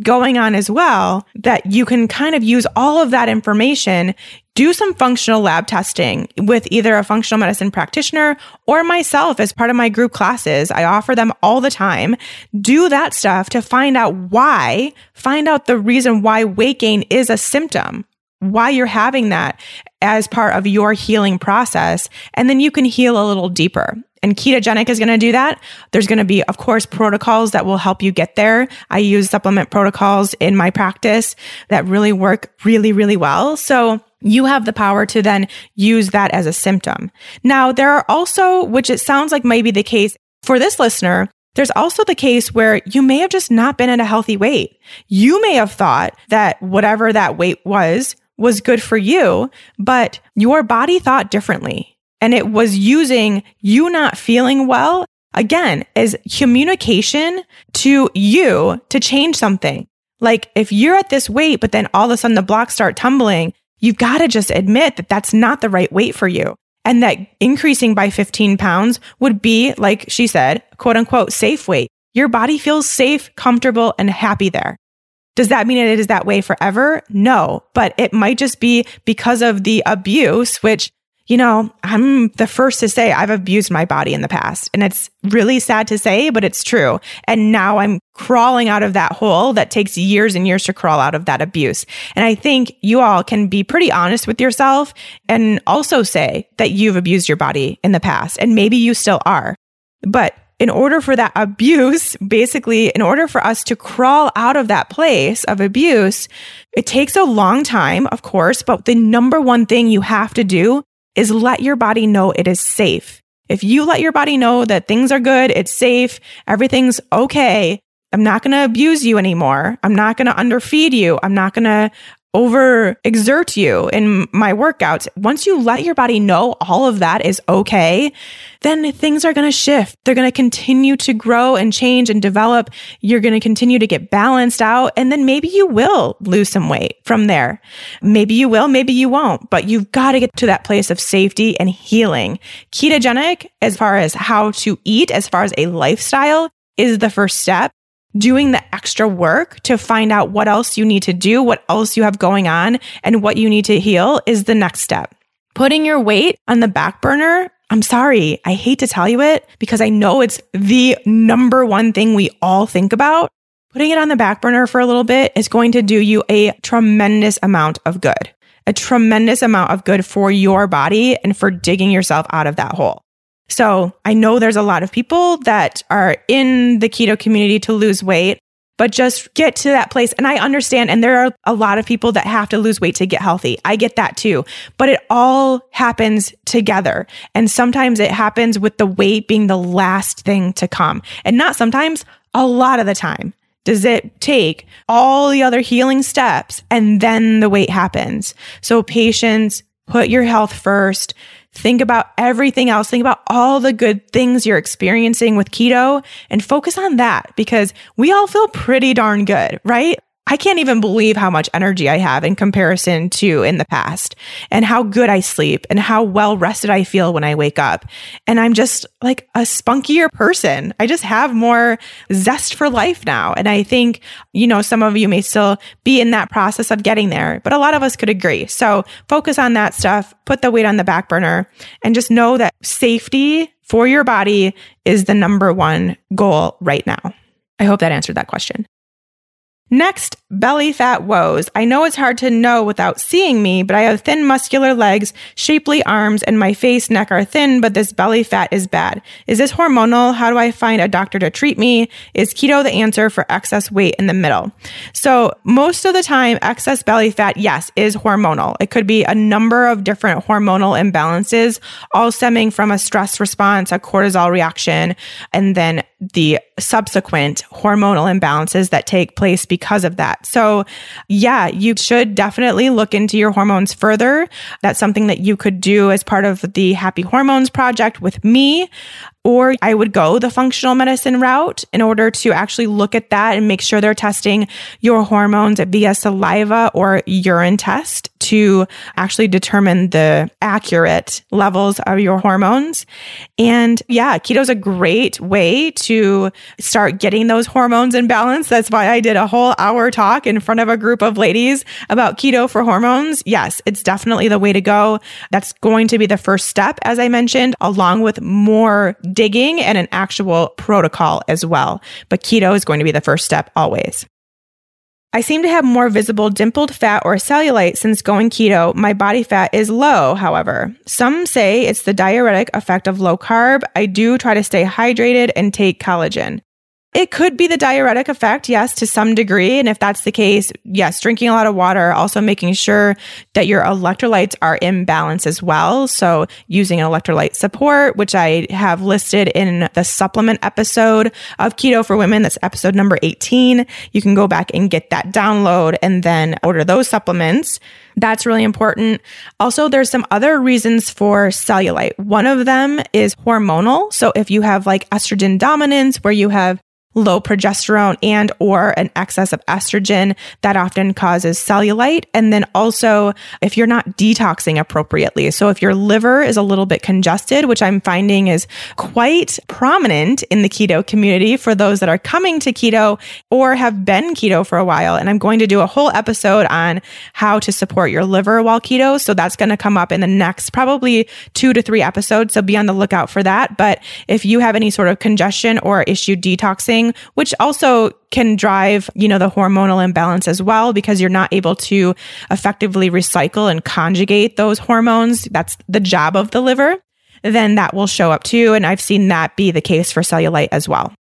going on as well that you can kind of use all of that information do some functional lab testing with either a functional medicine practitioner or myself as part of my group classes. I offer them all the time. Do that stuff to find out why, find out the reason why weight gain is a symptom, why you're having that as part of your healing process. And then you can heal a little deeper. And ketogenic is going to do that. There's going to be, of course, protocols that will help you get there. I use supplement protocols in my practice that really work really, really well. So you have the power to then use that as a symptom. Now, there are also, which it sounds like might be the case for this listener, there's also the case where you may have just not been at a healthy weight. You may have thought that whatever that weight was was good for you, but your body thought differently and it was using you not feeling well again as communication to you to change something. Like if you're at this weight, but then all of a sudden the blocks start tumbling, you've got to just admit that that's not the right weight for you. And that increasing by 15 pounds would be, like she said, quote unquote, safe weight. Your body feels safe, comfortable, and happy there. Does that mean it is that way forever? No, but it might just be because of the abuse, which you know, I'm the first to say I've abused my body in the past. And it's really sad to say, but it's true. And now I'm crawling out of that hole that takes years and years to crawl out of that abuse. And I think you all can be pretty honest with yourself and also say that you've abused your body in the past. And maybe you still are. But in order for that abuse, basically, in order for us to crawl out of that place of abuse, it takes a long time, of course, but the number one thing you have to do is let your body know it is safe. If you let your body know that things are good, it's safe, everything's okay, I'm not going to abuse you anymore. I'm not going to underfeed you. I'm not going to over exert you in my workouts. Once you let your body know all of that is okay, then things are going to shift. They're going to continue to grow and change and develop. You're going to continue to get balanced out. And then maybe you will lose some weight from there. Maybe you will, maybe you won't, but you've got to get to that place of safety and healing. Ketogenic, as far as how to eat, as far as a lifestyle, is the first step doing the extra work to find out what else you need to do, what else you have going on, and what you need to heal is the next step. Putting your weight on the back burner, I'm sorry, I hate to tell you it because I know it's the number one thing we all think about. Putting it on the back burner for a little bit is going to do you a tremendous amount of good, a tremendous amount of good for your body and for digging yourself out of that hole. So I know there's a lot of people that are in the keto community to lose weight, but just get to that place. And I understand. And there are a lot of people that have to lose weight to get healthy. I get that too, but it all happens together. And sometimes it happens with the weight being the last thing to come and not sometimes a lot of the time. Does it take all the other healing steps and then the weight happens? So patience, put your health first Think about everything else. Think about all the good things you're experiencing with keto and focus on that because we all feel pretty darn good, right? I can't even believe how much energy I have in comparison to in the past and how good I sleep and how well rested I feel when I wake up. And I'm just like a spunkier person. I just have more zest for life now. And I think, you know, some of you may still be in that process of getting there, but a lot of us could agree. So focus on that stuff, put the weight on the back burner and just know that safety for your body is the number one goal right now. I hope that answered that question. Next, belly fat woes. I know it's hard to know without seeing me, but I have thin muscular legs, shapely arms, and my face, neck are thin, but this belly fat is bad. Is this hormonal? How do I find a doctor to treat me? Is keto the answer for excess weight in the middle? So most of the time, excess belly fat, yes, is hormonal. It could be a number of different hormonal imbalances, all stemming from a stress response, a cortisol reaction, and then the subsequent hormonal imbalances that take place because of that. So, yeah, you should definitely look into your hormones further. That's something that you could do as part of the Happy Hormones Project with me. Or I would go the functional medicine route in order to actually look at that and make sure they're testing your hormones via saliva or urine test to actually determine the accurate levels of your hormones. And yeah, keto is a great way to start getting those hormones in balance. That's why I did a whole hour talk in front of a group of ladies about keto for hormones. Yes, it's definitely the way to go. That's going to be the first step, as I mentioned, along with more digging and an actual protocol as well. But keto is going to be the first step always. I seem to have more visible dimpled fat or cellulite since going keto. My body fat is low, however. Some say it's the diuretic effect of low carb. I do try to stay hydrated and take collagen. It could be the diuretic effect, yes, to some degree. And if that's the case, yes, drinking a lot of water, also making sure that your electrolytes are in balance as well. So using an electrolyte support, which I have listed in the supplement episode of Keto for Women. That's episode number 18. You can go back and get that download and then order those supplements. That's really important. Also, there's some other reasons for cellulite. One of them is hormonal. So if you have like estrogen dominance where you have low progesterone and or an excess of estrogen that often causes cellulite. And then also if you're not detoxing appropriately. So if your liver is a little bit congested which i'm finding is quite prominent in the keto community for those that are coming to keto or have been keto for a while. And i'm going to do a whole episode on how to support your liver while keto. So that's going to come up in the next probably 2 to 3 episodes. So be on the lookout for that. But if you have any sort of congestion or issue detoxing which also can drive, you know, the hormonal imbalance as well because you're not able to effectively recycle and conjugate those hormones. That's the job of the liver. Then that will show up too. And I've seen that be the case for cellulite as well.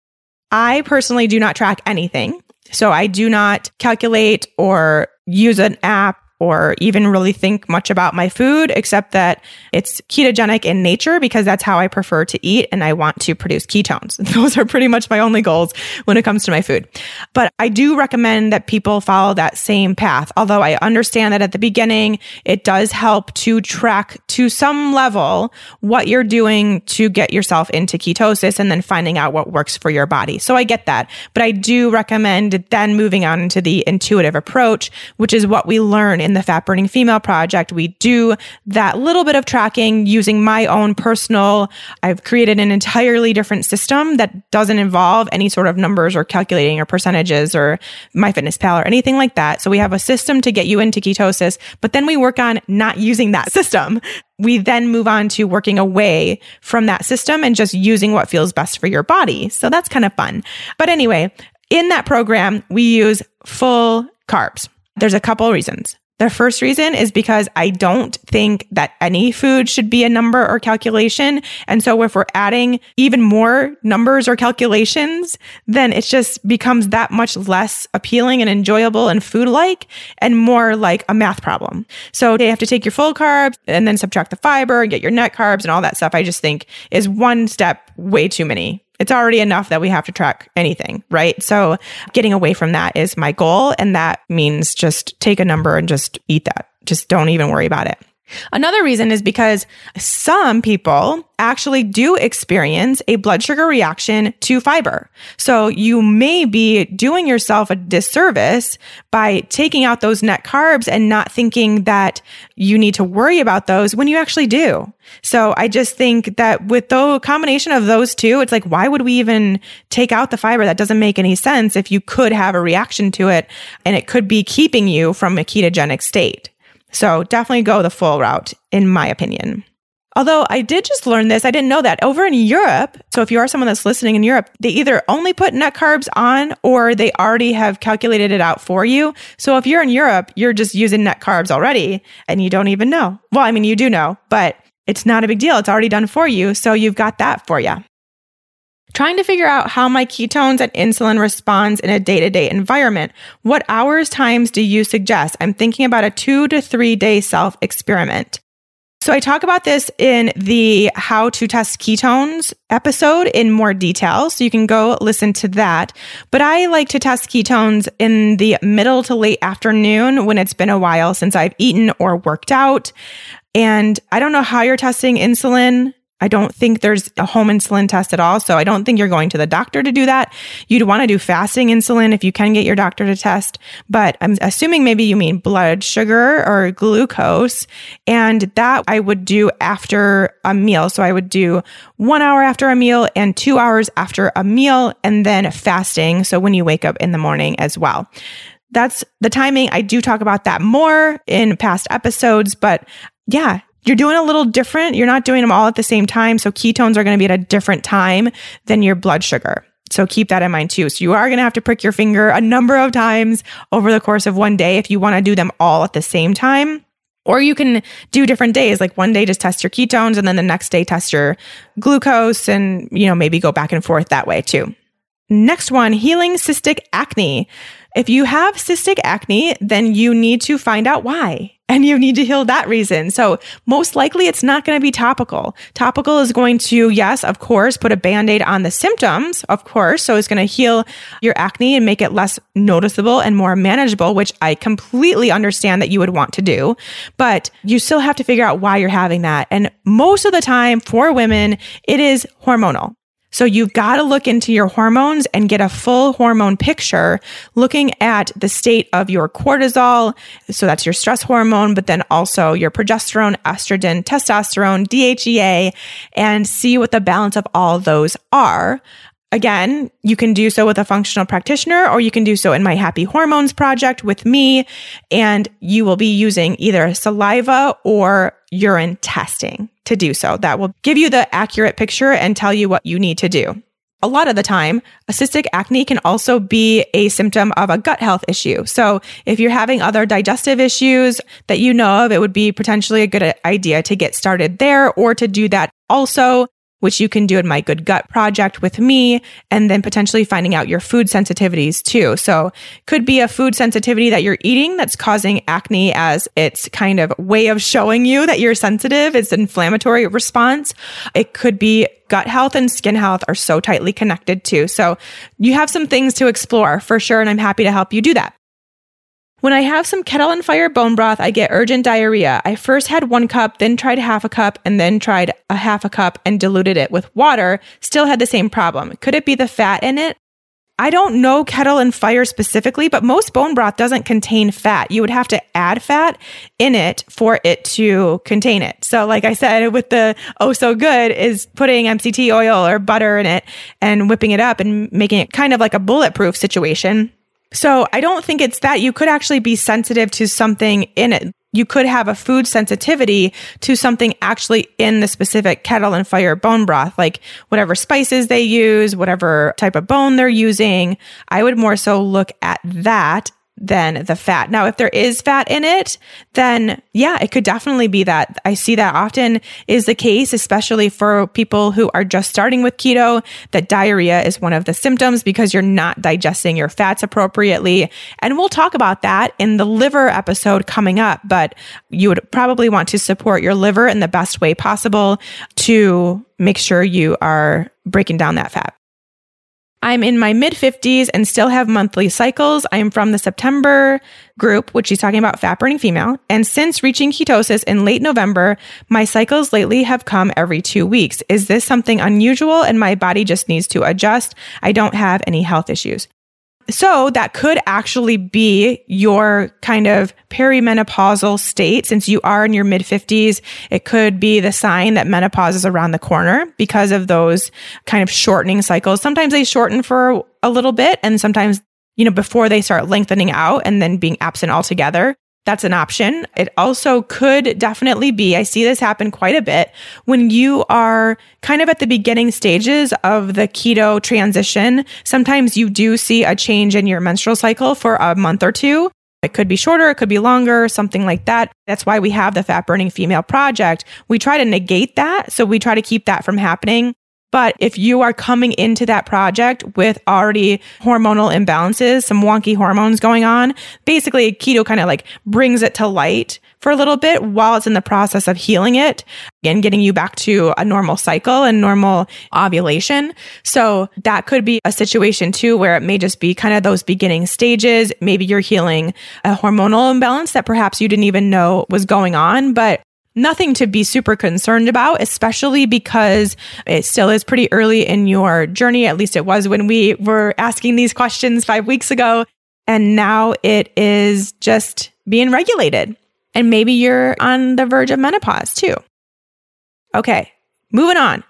I personally do not track anything. So I do not calculate or use an app or even really think much about my food, except that it's ketogenic in nature because that's how I prefer to eat and I want to produce ketones. Those are pretty much my only goals when it comes to my food. But I do recommend that people follow that same path. Although I understand that at the beginning, it does help to track to some level what you're doing to get yourself into ketosis and then finding out what works for your body. So I get that. But I do recommend then moving on into the intuitive approach, which is what we learn in the Fat Burning Female Project, we do that little bit of tracking using my own personal. I've created an entirely different system that doesn't involve any sort of numbers or calculating or percentages or MyFitnessPal or anything like that. So we have a system to get you into ketosis, but then we work on not using that system. We then move on to working away from that system and just using what feels best for your body. So that's kind of fun. But anyway, in that program, we use full carbs. There's a couple reasons. The first reason is because I don't think that any food should be a number or calculation. And so if we're adding even more numbers or calculations, then it just becomes that much less appealing and enjoyable and food like and more like a math problem. So they have to take your full carbs and then subtract the fiber and get your net carbs and all that stuff. I just think is one step way too many it's already enough that we have to track anything, right? So getting away from that is my goal. And that means just take a number and just eat that. Just don't even worry about it. Another reason is because some people actually do experience a blood sugar reaction to fiber. So you may be doing yourself a disservice by taking out those net carbs and not thinking that you need to worry about those when you actually do. So I just think that with the combination of those two, it's like, why would we even take out the fiber? That doesn't make any sense if you could have a reaction to it and it could be keeping you from a ketogenic state. So definitely go the full route, in my opinion. Although I did just learn this, I didn't know that over in Europe. So if you are someone that's listening in Europe, they either only put net carbs on or they already have calculated it out for you. So if you're in Europe, you're just using net carbs already and you don't even know. Well, I mean, you do know, but it's not a big deal. It's already done for you. So you've got that for you trying to figure out how my ketones and insulin responds in a day-to-day environment. What hours times do you suggest? I'm thinking about a 2 to 3 day self experiment. So I talk about this in the how to test ketones episode in more detail. So you can go listen to that. But I like to test ketones in the middle to late afternoon when it's been a while since I've eaten or worked out. And I don't know how you're testing insulin I don't think there's a home insulin test at all. So I don't think you're going to the doctor to do that. You'd want to do fasting insulin if you can get your doctor to test. But I'm assuming maybe you mean blood sugar or glucose. And that I would do after a meal. So I would do one hour after a meal and two hours after a meal and then fasting. So when you wake up in the morning as well that's the timing. I do talk about that more in past episodes, but yeah, you're doing a little different. You're not doing them all at the same time. So ketones are going to be at a different time than your blood sugar. So keep that in mind too. So you are going to have to prick your finger a number of times over the course of one day if you want to do them all at the same time. Or you can do different days, like one day just test your ketones and then the next day test your glucose and, you know, maybe go back and forth that way too. Next one, healing cystic acne. If you have cystic acne, then you need to find out why and you need to heal that reason. So most likely it's not going to be topical. Topical is going to, yes, of course, put a band-aid on the symptoms, of course. So it's going to heal your acne and make it less noticeable and more manageable, which I completely understand that you would want to do. But you still have to figure out why you're having that. And most of the time for women, it is hormonal. So you've got to look into your hormones and get a full hormone picture, looking at the state of your cortisol. So that's your stress hormone, but then also your progesterone, estrogen, testosterone, DHEA, and see what the balance of all those are. Again, you can do so with a functional practitioner or you can do so in my Happy Hormones project with me. And you will be using either saliva or urine testing to do so. That will give you the accurate picture and tell you what you need to do. A lot of the time, a cystic acne can also be a symptom of a gut health issue. So, if you're having other digestive issues that you know of, it would be potentially a good idea to get started there or to do that also which you can do in my Good Gut project with me, and then potentially finding out your food sensitivities too. So, could be a food sensitivity that you're eating that's causing acne as its kind of way of showing you that you're sensitive. It's inflammatory response. It could be gut health and skin health are so tightly connected too. So, you have some things to explore for sure, and I'm happy to help you do that. When I have some kettle and fire bone broth, I get urgent diarrhea. I first had one cup, then tried half a cup, and then tried a half a cup and diluted it with water. Still had the same problem. Could it be the fat in it? I don't know kettle and fire specifically, but most bone broth doesn't contain fat. You would have to add fat in it for it to contain it. So, like I said, with the oh so good is putting MCT oil or butter in it and whipping it up and making it kind of like a bulletproof situation. So I don't think it's that you could actually be sensitive to something in it. You could have a food sensitivity to something actually in the specific kettle and fire bone broth, like whatever spices they use, whatever type of bone they're using. I would more so look at that than the fat. Now, if there is fat in it, then yeah, it could definitely be that. I see that often is the case, especially for people who are just starting with keto, that diarrhea is one of the symptoms because you're not digesting your fats appropriately. And we'll talk about that in the liver episode coming up, but you would probably want to support your liver in the best way possible to make sure you are breaking down that fat. I'm in my mid 50s and still have monthly cycles. I am from the September group, which she's talking about fat burning female. And since reaching ketosis in late November, my cycles lately have come every two weeks. Is this something unusual and my body just needs to adjust? I don't have any health issues. So that could actually be your kind of perimenopausal state. Since you are in your mid 50s, it could be the sign that menopause is around the corner because of those kind of shortening cycles. Sometimes they shorten for a little bit and sometimes, you know, before they start lengthening out and then being absent altogether. That's an option. It also could definitely be, I see this happen quite a bit when you are kind of at the beginning stages of the keto transition. Sometimes you do see a change in your menstrual cycle for a month or two. It could be shorter, it could be longer, something like that. That's why we have the Fat Burning Female Project. We try to negate that. So we try to keep that from happening. But if you are coming into that project with already hormonal imbalances, some wonky hormones going on, basically keto kind of like brings it to light for a little bit while it's in the process of healing it and getting you back to a normal cycle and normal ovulation. So that could be a situation too where it may just be kind of those beginning stages. Maybe you're healing a hormonal imbalance that perhaps you didn't even know was going on, but nothing to be super concerned about, especially because it still is pretty early in your journey. At least it was when we were asking these questions five weeks ago. And now it is just being regulated. And maybe you're on the verge of menopause too. Okay, moving on.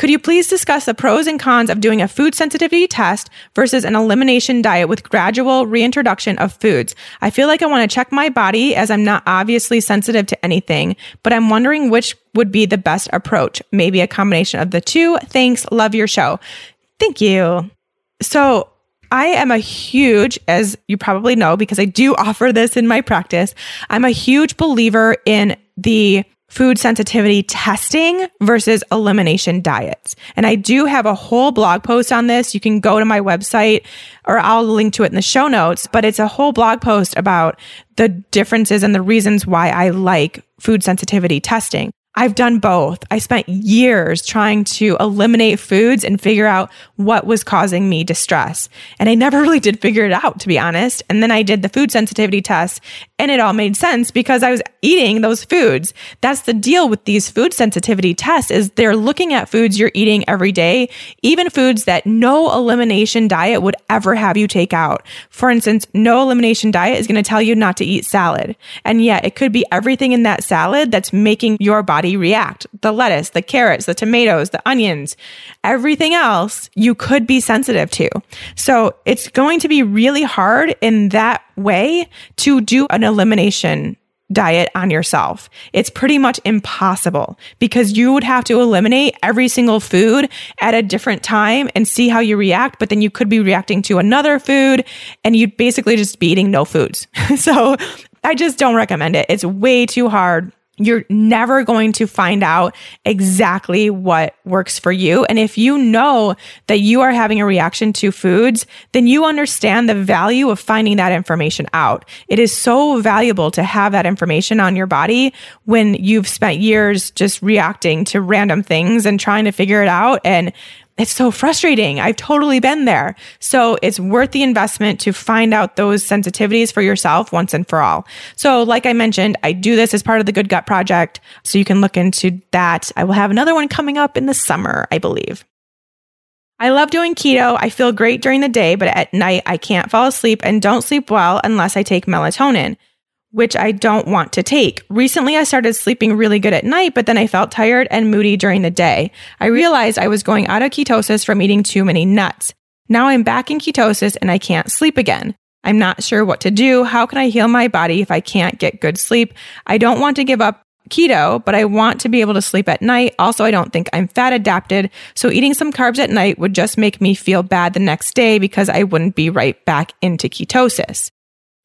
Could you please discuss the pros and cons of doing a food sensitivity test versus an elimination diet with gradual reintroduction of foods? I feel like I want to check my body as I'm not obviously sensitive to anything, but I'm wondering which would be the best approach. Maybe a combination of the two. Thanks. Love your show. Thank you. So, I am a huge, as you probably know, because I do offer this in my practice, I'm a huge believer in the food sensitivity testing versus elimination diets. And I do have a whole blog post on this. You can go to my website or I'll link to it in the show notes, but it's a whole blog post about the differences and the reasons why I like food sensitivity testing. I've done both. I spent years trying to eliminate foods and figure out what was causing me distress. And I never really did figure it out, to be honest. And then I did the food sensitivity test and it all made sense because I was eating those foods. That's the deal with these food sensitivity tests is they're looking at foods you're eating every day, even foods that no elimination diet would ever have you take out. For instance, no elimination diet is going to tell you not to eat salad. And yet it could be everything in that salad that's making your body react. The lettuce, the carrots, the tomatoes, the onions, everything else you could be sensitive to. So it's going to be really hard in that way to do an elimination diet on yourself. It's pretty much impossible because you would have to eliminate every single food at a different time and see how you react. But then you could be reacting to another food and you'd basically just be eating no foods. so I just don't recommend it. It's way too hard you're never going to find out exactly what works for you. And if you know that you are having a reaction to foods, then you understand the value of finding that information out. It is so valuable to have that information on your body when you've spent years just reacting to random things and trying to figure it out. And it's so frustrating. I've totally been there. So it's worth the investment to find out those sensitivities for yourself once and for all. So, like I mentioned, I do this as part of the Good Gut Project. So you can look into that. I will have another one coming up in the summer, I believe. I love doing keto. I feel great during the day, but at night I can't fall asleep and don't sleep well unless I take melatonin which I don't want to take. Recently, I started sleeping really good at night, but then I felt tired and moody during the day. I realized I was going out of ketosis from eating too many nuts. Now I'm back in ketosis and I can't sleep again. I'm not sure what to do. How can I heal my body if I can't get good sleep? I don't want to give up keto, but I want to be able to sleep at night. Also, I don't think I'm fat adapted. So eating some carbs at night would just make me feel bad the next day because I wouldn't be right back into ketosis.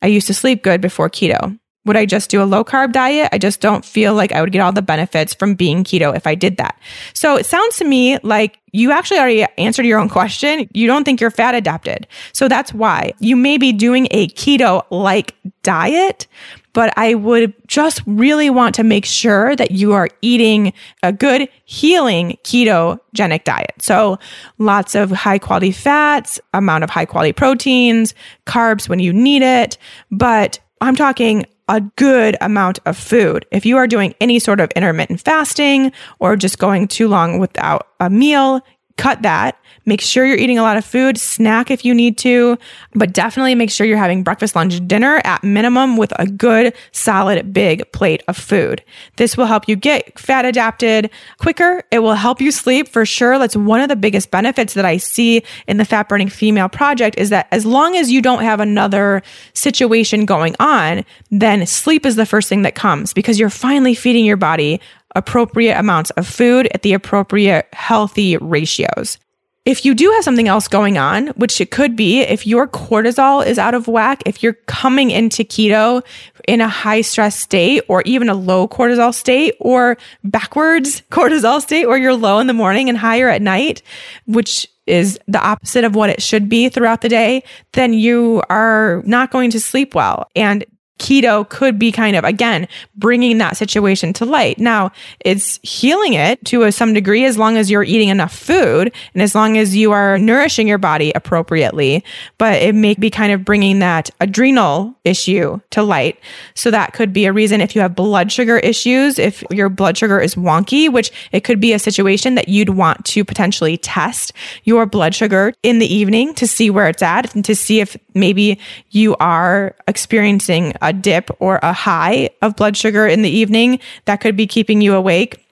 I used to sleep good before keto. Would I just do a low carb diet? I just don't feel like I would get all the benefits from being keto if I did that. So it sounds to me like you actually already answered your own question. You don't think you're fat adapted. So that's why you may be doing a keto like diet, but I would just really want to make sure that you are eating a good healing ketogenic diet. So lots of high quality fats, amount of high quality proteins, carbs when you need it, but I'm talking a good amount of food. If you are doing any sort of intermittent fasting or just going too long without a meal, cut that Make sure you're eating a lot of food, snack if you need to, but definitely make sure you're having breakfast, lunch, dinner at minimum with a good, solid, big plate of food. This will help you get fat adapted quicker. It will help you sleep for sure. That's one of the biggest benefits that I see in the fat burning female project is that as long as you don't have another situation going on, then sleep is the first thing that comes because you're finally feeding your body appropriate amounts of food at the appropriate healthy ratios. If you do have something else going on, which it could be if your cortisol is out of whack, if you're coming into keto in a high stress state or even a low cortisol state or backwards cortisol state where you're low in the morning and higher at night, which is the opposite of what it should be throughout the day, then you are not going to sleep well. And keto could be kind of again bringing that situation to light. Now it's healing it to a, some degree as long as you're eating enough food and as long as you are nourishing your body appropriately but it may be kind of bringing that adrenal issue to light. So that could be a reason if you have blood sugar issues if your blood sugar is wonky which it could be a situation that you'd want to potentially test your blood sugar in the evening to see where it's at and to see if maybe you are experiencing a dip or a high of blood sugar in the evening that could be keeping you awake.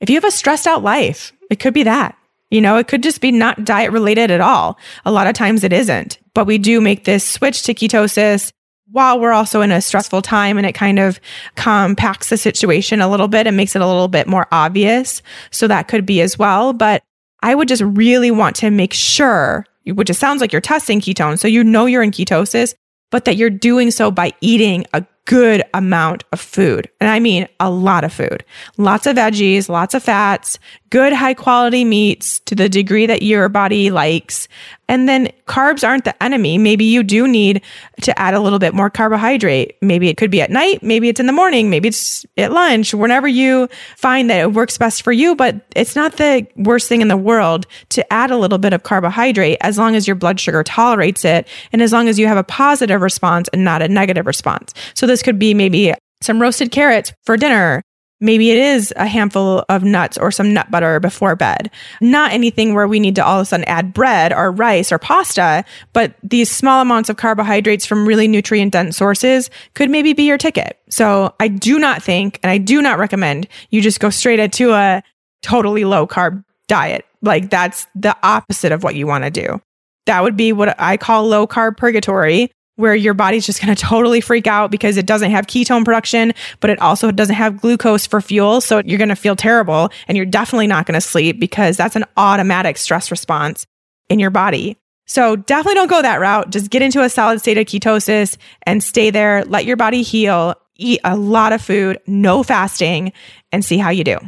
If you have a stressed out life, it could be that. You know, it could just be not diet related at all. A lot of times it isn't, but we do make this switch to ketosis while we're also in a stressful time and it kind of compacts the situation a little bit and makes it a little bit more obvious. So that could be as well. But I would just really want to make sure, which it sounds like you're testing ketones. So you know you're in ketosis but that you're doing so by eating a good amount of food. And I mean a lot of food, lots of veggies, lots of fats, good high quality meats to the degree that your body likes, And then carbs aren't the enemy. Maybe you do need to add a little bit more carbohydrate. Maybe it could be at night. Maybe it's in the morning. Maybe it's at lunch, whenever you find that it works best for you. But it's not the worst thing in the world to add a little bit of carbohydrate as long as your blood sugar tolerates it. And as long as you have a positive response and not a negative response. So this could be maybe some roasted carrots for dinner Maybe it is a handful of nuts or some nut butter before bed. Not anything where we need to all of a sudden add bread or rice or pasta, but these small amounts of carbohydrates from really nutrient dense sources could maybe be your ticket. So I do not think, and I do not recommend you just go straight into a totally low carb diet. Like that's the opposite of what you want to do. That would be what I call low carb purgatory, where your body's just going to totally freak out because it doesn't have ketone production, but it also doesn't have glucose for fuel. So you're going to feel terrible and you're definitely not going to sleep because that's an automatic stress response in your body. So definitely don't go that route. Just get into a solid state of ketosis and stay there. Let your body heal. Eat a lot of food, no fasting, and see how you do.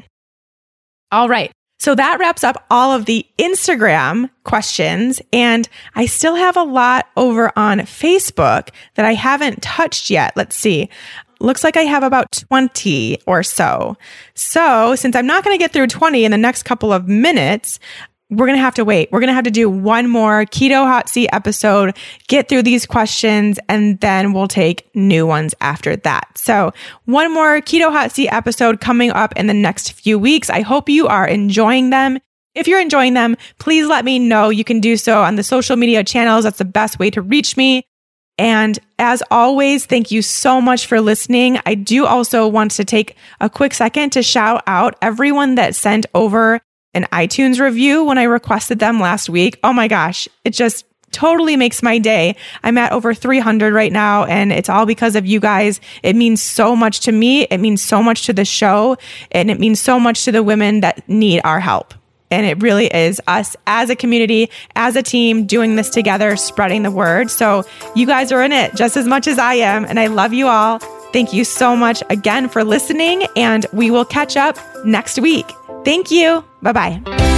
All right. So that wraps up all of the Instagram questions. And I still have a lot over on Facebook that I haven't touched yet. Let's see. Looks like I have about 20 or so. So since I'm not going to get through 20 in the next couple of minutes, we're going to have to wait. We're going to have to do one more keto hot seat episode, get through these questions, and then we'll take new ones after that. So one more keto hot seat episode coming up in the next few weeks. I hope you are enjoying them. If you're enjoying them, please let me know. You can do so on the social media channels. That's the best way to reach me. And as always, thank you so much for listening. I do also want to take a quick second to shout out everyone that sent over an iTunes review when I requested them last week. Oh my gosh, it just totally makes my day. I'm at over 300 right now, and it's all because of you guys. It means so much to me. It means so much to the show, and it means so much to the women that need our help. And it really is us as a community, as a team, doing this together, spreading the word. So you guys are in it just as much as I am, and I love you all. Thank you so much again for listening, and we will catch up next week. Thank you. 拜拜。